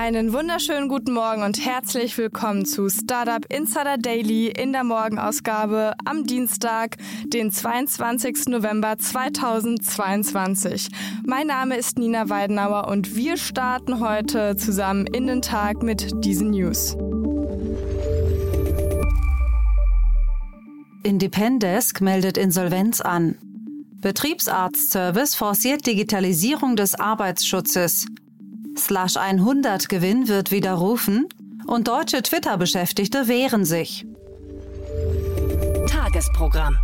Einen wunderschönen guten Morgen und herzlich willkommen zu Startup Insider Daily in der Morgenausgabe am Dienstag, den 22. November 2022. Mein Name ist Nina Weidenauer und wir starten heute zusammen in den Tag mit diesen News. Independesk meldet Insolvenz an. Betriebsarztservice forciert Digitalisierung des Arbeitsschutzes. Slash 100 Gewinn wird widerrufen und deutsche Twitter-Beschäftigte wehren sich. Tagesprogramm.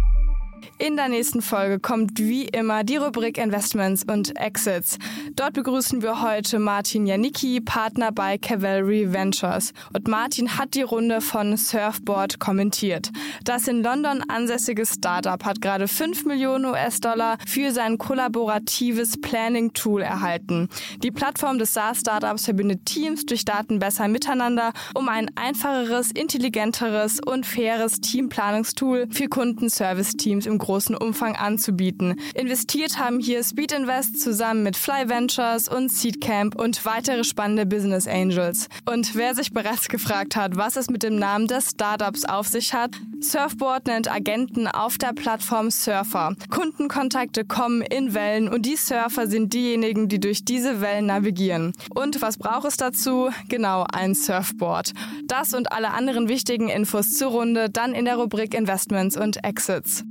In der nächsten Folge kommt wie immer die Rubrik Investments und Exits. Dort begrüßen wir heute Martin Janicki, Partner bei Cavalry Ventures. Und Martin hat die Runde von Surfboard kommentiert. Das in London ansässige Startup hat gerade 5 Millionen US-Dollar für sein kollaboratives Planning-Tool erhalten. Die Plattform des SaaS-Startups verbindet Teams durch Daten besser miteinander, um ein einfacheres, intelligenteres und faires Teamplanungstool für Kundenservice-Teams im großen Umfang anzubieten. Investiert haben hier Speed Invest zusammen mit Fly Ventures und Seedcamp und weitere spannende Business Angels. Und wer sich bereits gefragt hat, was es mit dem Namen des Startups auf sich hat, Surfboard nennt Agenten auf der Plattform Surfer. Kundenkontakte kommen in Wellen und die Surfer sind diejenigen, die durch diese Wellen navigieren. Und was braucht es dazu? Genau, ein Surfboard. Das und alle anderen wichtigen Infos zur Runde dann in der Rubrik Investments und Exits.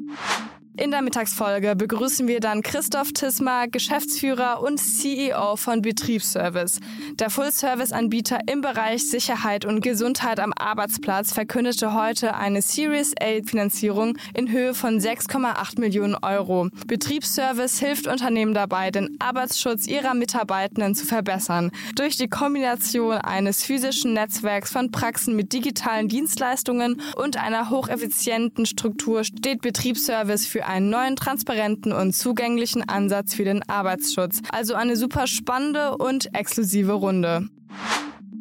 In der Mittagsfolge begrüßen wir dann Christoph Tismar, Geschäftsführer und CEO von Betriebsservice. Der Full-Service-Anbieter im Bereich Sicherheit und Gesundheit am Arbeitsplatz verkündete heute eine Series A-Finanzierung in Höhe von 6,8 Millionen Euro. Betriebsservice hilft Unternehmen dabei, den Arbeitsschutz ihrer Mitarbeitenden zu verbessern. Durch die Kombination eines physischen Netzwerks von Praxen mit digitalen Dienstleistungen und einer hocheffizienten Struktur steht Betriebsservice für einen neuen, transparenten und zugänglichen Ansatz für den Arbeitsschutz. Also eine super spannende und exklusive Runde.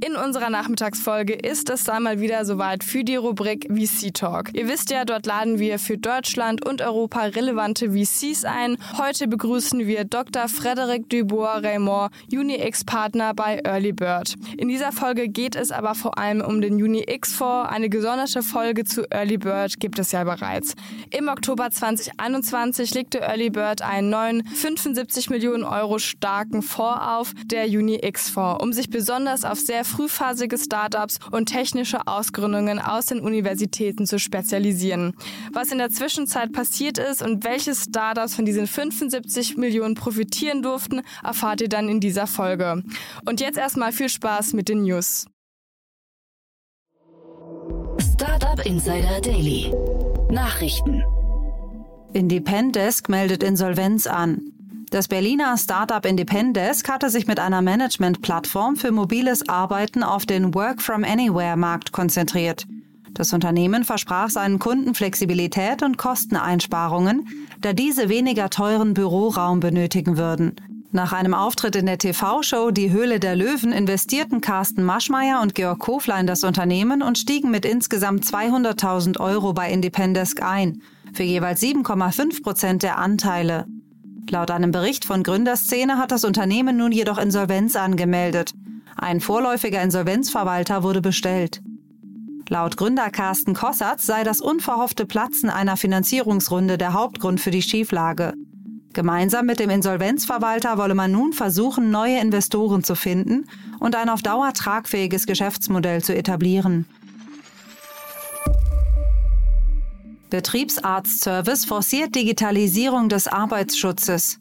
In unserer Nachmittagsfolge ist es dann mal wieder soweit für die Rubrik VC Talk. Ihr wisst ja, dort laden wir für Deutschland und Europa relevante VCs ein. Heute begrüßen wir Dr. Frederic Dubois-Raymond, UniX-Partner bei Early Bird. In dieser Folge geht es aber vor allem um den UniX-Fonds. Eine gesonderte Folge zu Early Bird gibt es ja bereits. Im Oktober 2021 legte Early Bird einen neuen 75 Millionen Euro starken Fonds auf, der UniX-Fonds, um sich besonders auf sehr frühphasige Startups und technische Ausgründungen aus den Universitäten zu spezialisieren. Was in der Zwischenzeit passiert ist und welche Startups von diesen 75 Millionen profitieren durften, erfahrt ihr dann in dieser Folge. Und jetzt erstmal viel Spaß mit den News. Startup Insider Daily. Nachrichten. Independesk meldet Insolvenz an. Das Berliner Startup Independesk hatte sich mit einer Management-Plattform für mobiles Arbeiten auf den Work-from-Anywhere-Markt konzentriert. Das Unternehmen versprach seinen Kunden Flexibilität und Kosteneinsparungen, da diese weniger teuren Büroraum benötigen würden. Nach einem Auftritt in der TV-Show Die Höhle der Löwen investierten Carsten Maschmeyer und Georg Kofler in das Unternehmen und stiegen mit insgesamt 200.000 Euro bei Independesk ein, für jeweils 7,5 Prozent der Anteile. Laut einem Bericht von Gründerszene hat das Unternehmen nun jedoch Insolvenz angemeldet. Ein vorläufiger Insolvenzverwalter wurde bestellt. Laut Gründer Carsten Kossatz sei das unverhoffte Platzen einer Finanzierungsrunde der Hauptgrund für die Schieflage. Gemeinsam mit dem Insolvenzverwalter wolle man nun versuchen, neue Investoren zu finden und ein auf Dauer tragfähiges Geschäftsmodell zu etablieren. Betriebsarztservice forciert Digitalisierung des Arbeitsschutzes.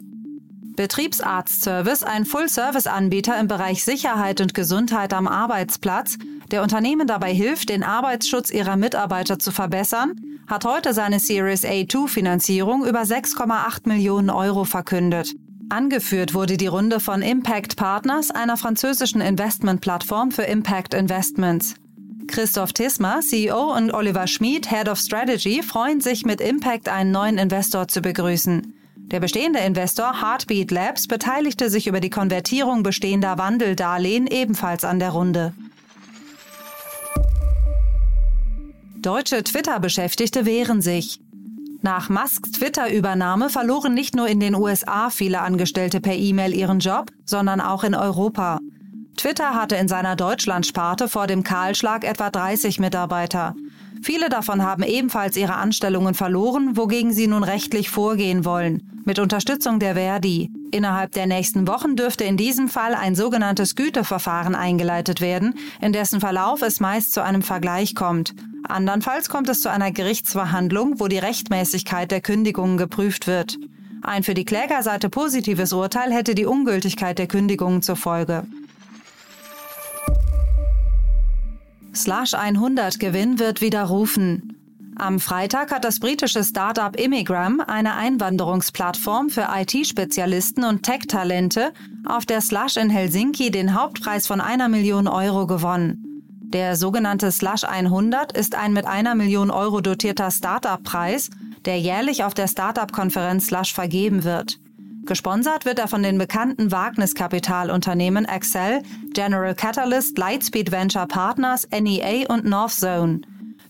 Betriebsarztservice, ein Full-Service-Anbieter im Bereich Sicherheit und Gesundheit am Arbeitsplatz, der Unternehmen dabei hilft, den Arbeitsschutz ihrer Mitarbeiter zu verbessern, hat heute seine Series A2-Finanzierung über 6,8 Millionen Euro verkündet. Angeführt wurde die Runde von Impact Partners, einer französischen Investmentplattform für Impact Investments. Christoph Tismer, CEO und Oliver Schmid, Head of Strategy, freuen sich mit Impact einen neuen Investor zu begrüßen. Der bestehende Investor Heartbeat Labs beteiligte sich über die Konvertierung bestehender Wandeldarlehen ebenfalls an der Runde. Deutsche Twitter-Beschäftigte wehren sich. Nach Musks Twitter-Übernahme verloren nicht nur in den USA viele Angestellte per E-Mail ihren Job, sondern auch in Europa. Twitter hatte in seiner Deutschlandsparte vor dem Kahlschlag etwa 30 Mitarbeiter. Viele davon haben ebenfalls ihre Anstellungen verloren, wogegen sie nun rechtlich vorgehen wollen, mit Unterstützung der Verdi. Innerhalb der nächsten Wochen dürfte in diesem Fall ein sogenanntes Güteverfahren eingeleitet werden, in dessen Verlauf es meist zu einem Vergleich kommt. Andernfalls kommt es zu einer Gerichtsverhandlung, wo die Rechtmäßigkeit der Kündigungen geprüft wird. Ein für die Klägerseite positives Urteil hätte die Ungültigkeit der Kündigungen zur Folge. Slash 100 Gewinn wird widerrufen. Am Freitag hat das britische Startup Immigram, eine Einwanderungsplattform für IT-Spezialisten und Tech-Talente, auf der Slush in Helsinki den Hauptpreis von einer Million Euro gewonnen. Der sogenannte Slush 100 ist ein mit einer Million Euro dotierter Startup-Preis, der jährlich auf der Startup-Konferenz Slush vergeben wird. Gesponsert wird er von den bekannten Wagniskapitalunternehmen Excel, General Catalyst, Lightspeed Venture Partners, NEA und Northzone.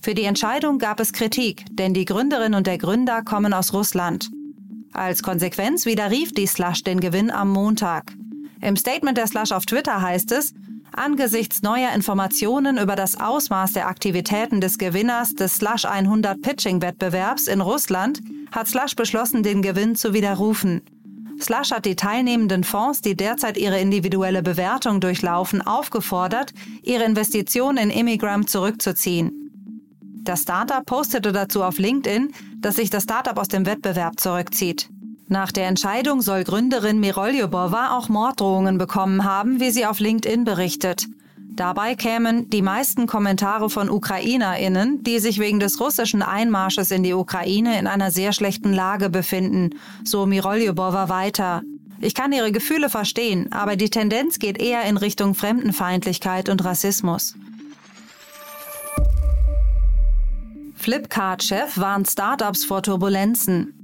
Für die Entscheidung gab es Kritik, denn die Gründerin und der Gründer kommen aus Russland. Als Konsequenz widerrief die Slush den Gewinn am Montag. Im Statement der Slush auf Twitter heißt es, Angesichts neuer Informationen über das Ausmaß der Aktivitäten des Gewinners des Slush 100 Pitching Wettbewerbs in Russland hat Slush beschlossen, den Gewinn zu widerrufen. Slush hat die teilnehmenden Fonds, die derzeit ihre individuelle Bewertung durchlaufen, aufgefordert, ihre Investition in Immigram zurückzuziehen. Das Startup postete dazu auf LinkedIn, dass sich das Startup aus dem Wettbewerb zurückzieht. Nach der Entscheidung soll Gründerin Miroljubova auch Morddrohungen bekommen haben, wie sie auf LinkedIn berichtet. Dabei kämen die meisten Kommentare von UkrainerInnen, die sich wegen des russischen Einmarsches in die Ukraine in einer sehr schlechten Lage befinden, so Miroljubova weiter. Ich kann ihre Gefühle verstehen, aber die Tendenz geht eher in Richtung Fremdenfeindlichkeit und Rassismus. Flipkart-Chef warnt Startups vor Turbulenzen.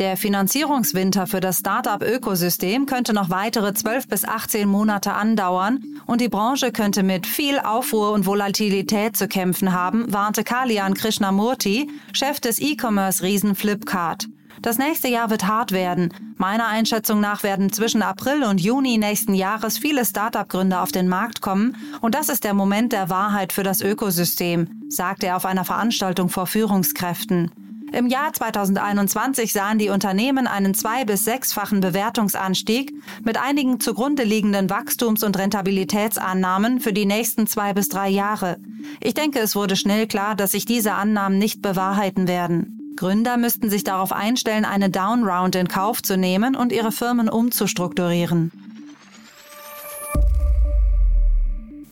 Der Finanzierungswinter für das Start-up-Ökosystem könnte noch weitere 12 bis 18 Monate andauern und die Branche könnte mit viel Aufruhr und Volatilität zu kämpfen haben, warnte Kalian Krishnamurti, Chef des E-Commerce-Riesen Flipkart. Das nächste Jahr wird hart werden. Meiner Einschätzung nach werden zwischen April und Juni nächsten Jahres viele Start-up-Gründer auf den Markt kommen und das ist der Moment der Wahrheit für das Ökosystem, sagte er auf einer Veranstaltung vor Führungskräften. Im Jahr 2021 sahen die Unternehmen einen zwei- bis sechsfachen Bewertungsanstieg mit einigen zugrunde liegenden Wachstums- und Rentabilitätsannahmen für die nächsten zwei bis drei Jahre. Ich denke, es wurde schnell klar, dass sich diese Annahmen nicht bewahrheiten werden. Gründer müssten sich darauf einstellen, eine Downround in Kauf zu nehmen und ihre Firmen umzustrukturieren.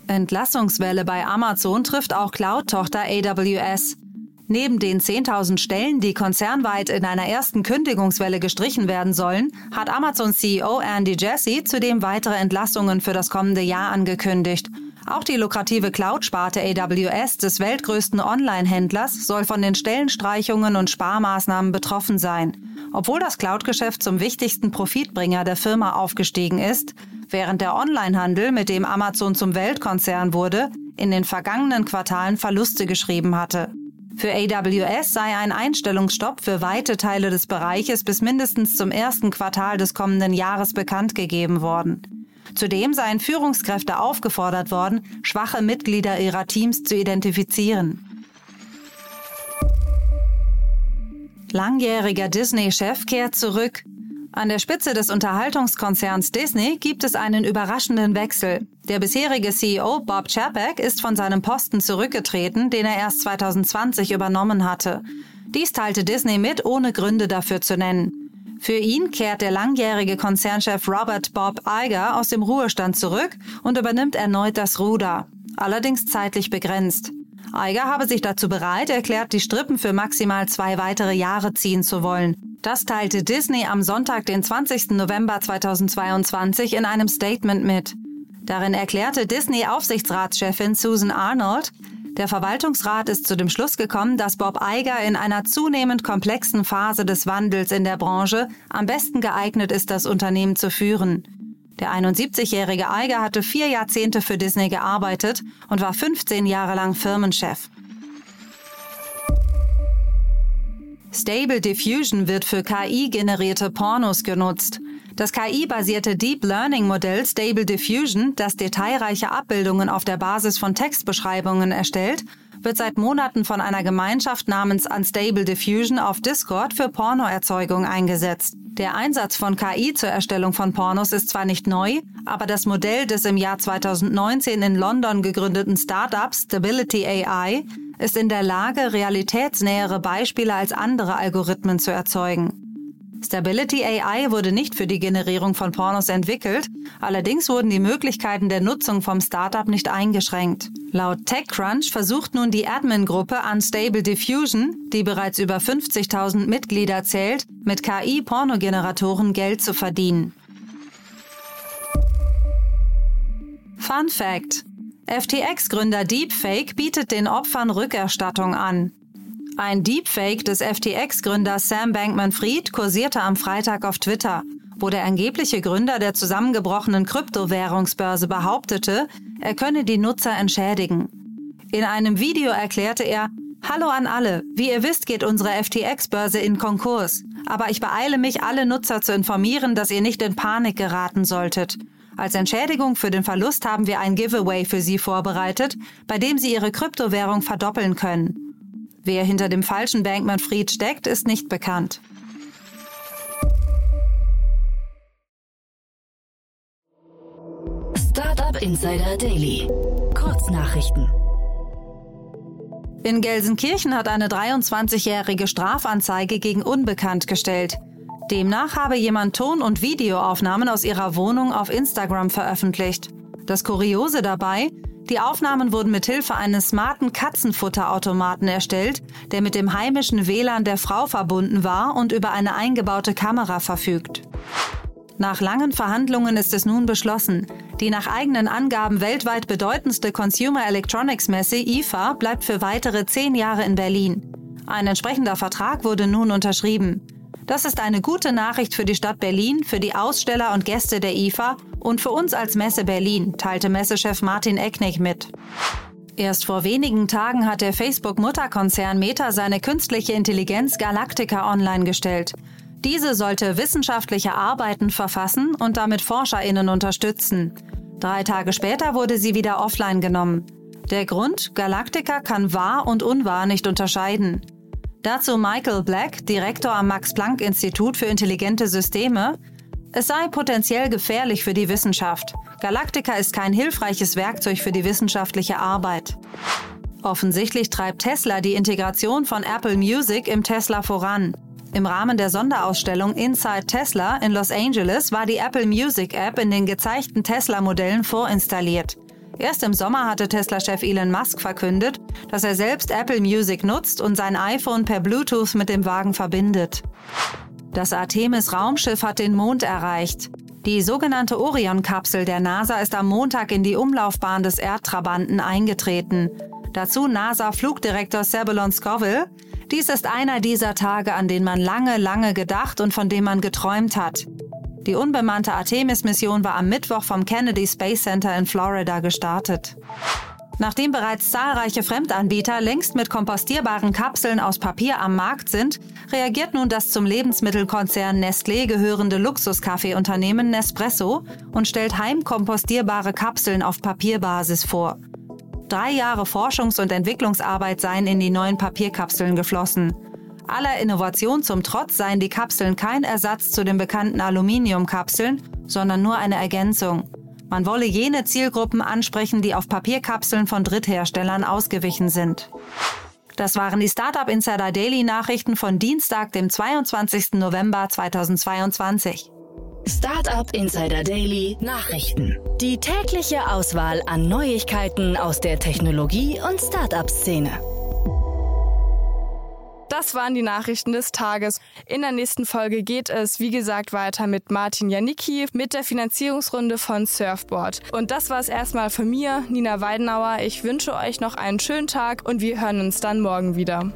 Entlassungswelle bei Amazon trifft auch Cloud-Tochter AWS. Neben den 10.000 Stellen, die konzernweit in einer ersten Kündigungswelle gestrichen werden sollen, hat Amazon CEO Andy Jassy zudem weitere Entlassungen für das kommende Jahr angekündigt. Auch die lukrative Cloud-Sparte AWS des weltgrößten Online-Händlers soll von den Stellenstreichungen und Sparmaßnahmen betroffen sein. Obwohl das Cloud-Geschäft zum wichtigsten Profitbringer der Firma aufgestiegen ist, während der Onlinehandel, mit dem Amazon zum Weltkonzern wurde, in den vergangenen Quartalen Verluste geschrieben hatte. Für AWS sei ein Einstellungsstopp für weite Teile des Bereiches bis mindestens zum ersten Quartal des kommenden Jahres bekannt gegeben worden. Zudem seien Führungskräfte aufgefordert worden, schwache Mitglieder ihrer Teams zu identifizieren. Langjähriger Disney-Chef kehrt zurück. An der Spitze des Unterhaltungskonzerns Disney gibt es einen überraschenden Wechsel. Der bisherige CEO Bob Chapek ist von seinem Posten zurückgetreten, den er erst 2020 übernommen hatte. Dies teilte Disney mit, ohne Gründe dafür zu nennen. Für ihn kehrt der langjährige Konzernchef Robert Bob Iger aus dem Ruhestand zurück und übernimmt erneut das Ruder, allerdings zeitlich begrenzt. Iger habe sich dazu bereit erklärt, die Strippen für maximal zwei weitere Jahre ziehen zu wollen. Das teilte Disney am Sonntag, den 20. November 2022 in einem Statement mit. Darin erklärte Disney-Aufsichtsratschefin Susan Arnold, der Verwaltungsrat ist zu dem Schluss gekommen, dass Bob Iger in einer zunehmend komplexen Phase des Wandels in der Branche am besten geeignet ist, das Unternehmen zu führen. Der 71-jährige Iger hatte vier Jahrzehnte für Disney gearbeitet und war 15 Jahre lang Firmenchef. Stable Diffusion wird für KI-generierte Pornos genutzt. Das KI-basierte Deep Learning-Modell Stable Diffusion, das detailreiche Abbildungen auf der Basis von Textbeschreibungen erstellt, wird seit Monaten von einer Gemeinschaft namens Unstable Diffusion auf Discord für Pornoerzeugung eingesetzt. Der Einsatz von KI zur Erstellung von Pornos ist zwar nicht neu, aber das Modell des im Jahr 2019 in London gegründeten Startups Stability AI ist in der Lage, realitätsnähere Beispiele als andere Algorithmen zu erzeugen. Stability AI wurde nicht für die Generierung von Pornos entwickelt, allerdings wurden die Möglichkeiten der Nutzung vom Startup nicht eingeschränkt. Laut TechCrunch versucht nun die Admin-Gruppe Unstable Diffusion, die bereits über 50.000 Mitglieder zählt, mit KI-Pornogeneratoren Geld zu verdienen. Fun Fact: FTX-Gründer Deepfake bietet den Opfern Rückerstattung an. Ein Deepfake des FTX-Gründers Sam Bankman-Fried kursierte am Freitag auf Twitter, wo der angebliche Gründer der zusammengebrochenen Kryptowährungsbörse behauptete, er könne die Nutzer entschädigen. In einem Video erklärte er, Hallo an alle. Wie ihr wisst, geht unsere FTX-Börse in Konkurs. Aber ich beeile mich, alle Nutzer zu informieren, dass ihr nicht in Panik geraten solltet. Als Entschädigung für den Verlust haben wir ein Giveaway für Sie vorbereitet, bei dem Sie Ihre Kryptowährung verdoppeln können. Wer hinter dem falschen Bankman-Fried steckt, ist nicht bekannt. Startup Insider Daily. Kurznachrichten. In Gelsenkirchen hat eine 23-jährige Strafanzeige gegen Unbekannt gestellt. Demnach habe jemand Ton- und Videoaufnahmen aus ihrer Wohnung auf Instagram veröffentlicht. Das Kuriose dabei, die Aufnahmen wurden mit Hilfe eines smarten Katzenfutterautomaten erstellt, der mit dem heimischen WLAN der Frau verbunden war und über eine eingebaute Kamera verfügt. Nach langen Verhandlungen ist es nun beschlossen. Die nach eigenen Angaben weltweit bedeutendste Consumer Electronics Messe IFA bleibt für weitere zehn Jahre in Berlin. Ein entsprechender Vertrag wurde nun unterschrieben. Das ist eine gute Nachricht für die Stadt Berlin, für die Aussteller und Gäste der IFA und für uns als Messe Berlin, teilte Messechef Martin Ecknig mit. Erst vor wenigen Tagen hat der Facebook-Mutterkonzern Meta seine künstliche Intelligenz Galactica online gestellt. Diese sollte wissenschaftliche Arbeiten verfassen und damit ForscherInnen unterstützen. Drei Tage später wurde sie wieder offline genommen. Der Grund, Galactica kann wahr und unwahr nicht unterscheiden. Dazu Michael Black, Direktor am Max-Planck-Institut für intelligente Systeme. Es sei potenziell gefährlich für die Wissenschaft. Galactica ist kein hilfreiches Werkzeug für die wissenschaftliche Arbeit. Offensichtlich treibt Tesla die Integration von Apple Music im Tesla voran. Im Rahmen der Sonderausstellung Inside Tesla in Los Angeles war die Apple Music App in den gezeigten Tesla-Modellen vorinstalliert. Erst im Sommer hatte Tesla-Chef Elon Musk verkündet, dass er selbst Apple Music nutzt und sein iPhone per Bluetooth mit dem Wagen verbindet. Das Artemis-Raumschiff hat den Mond erreicht. Die sogenannte Orion-Kapsel der NASA ist am Montag in die Umlaufbahn des Erdtrabanten eingetreten. Dazu NASA-Flugdirektor Sebulon Scoville. Dies ist einer dieser Tage, an denen man lange, lange gedacht und von dem man geträumt hat. Die unbemannte Artemis-Mission war am Mittwoch vom Kennedy Space Center in Florida gestartet. Nachdem bereits zahlreiche Fremdanbieter längst mit kompostierbaren Kapseln aus Papier am Markt sind, reagiert nun das zum Lebensmittelkonzern Nestlé gehörende Luxuskaffeeunternehmen Nespresso und stellt heimkompostierbare Kapseln auf Papierbasis vor. Drei Jahre Forschungs- und Entwicklungsarbeit seien in die neuen Papierkapseln geflossen. Aller Innovation zum Trotz seien die Kapseln kein Ersatz zu den bekannten Aluminiumkapseln, sondern nur eine Ergänzung. Man wolle jene Zielgruppen ansprechen, die auf Papierkapseln von Drittherstellern ausgewichen sind. Das waren die Startup Insider Daily Nachrichten von Dienstag, dem 22. November 2022. Startup Insider Daily Nachrichten. Die tägliche Auswahl an Neuigkeiten aus der Technologie- und Startup-Szene. Das waren die Nachrichten des Tages. In der nächsten Folge geht es, wie gesagt, weiter mit Martin Janicki mit der Finanzierungsrunde von Surfboard. Und das war es erstmal von mir, Nina Weidenauer. Ich wünsche euch noch einen schönen Tag und wir hören uns dann morgen wieder.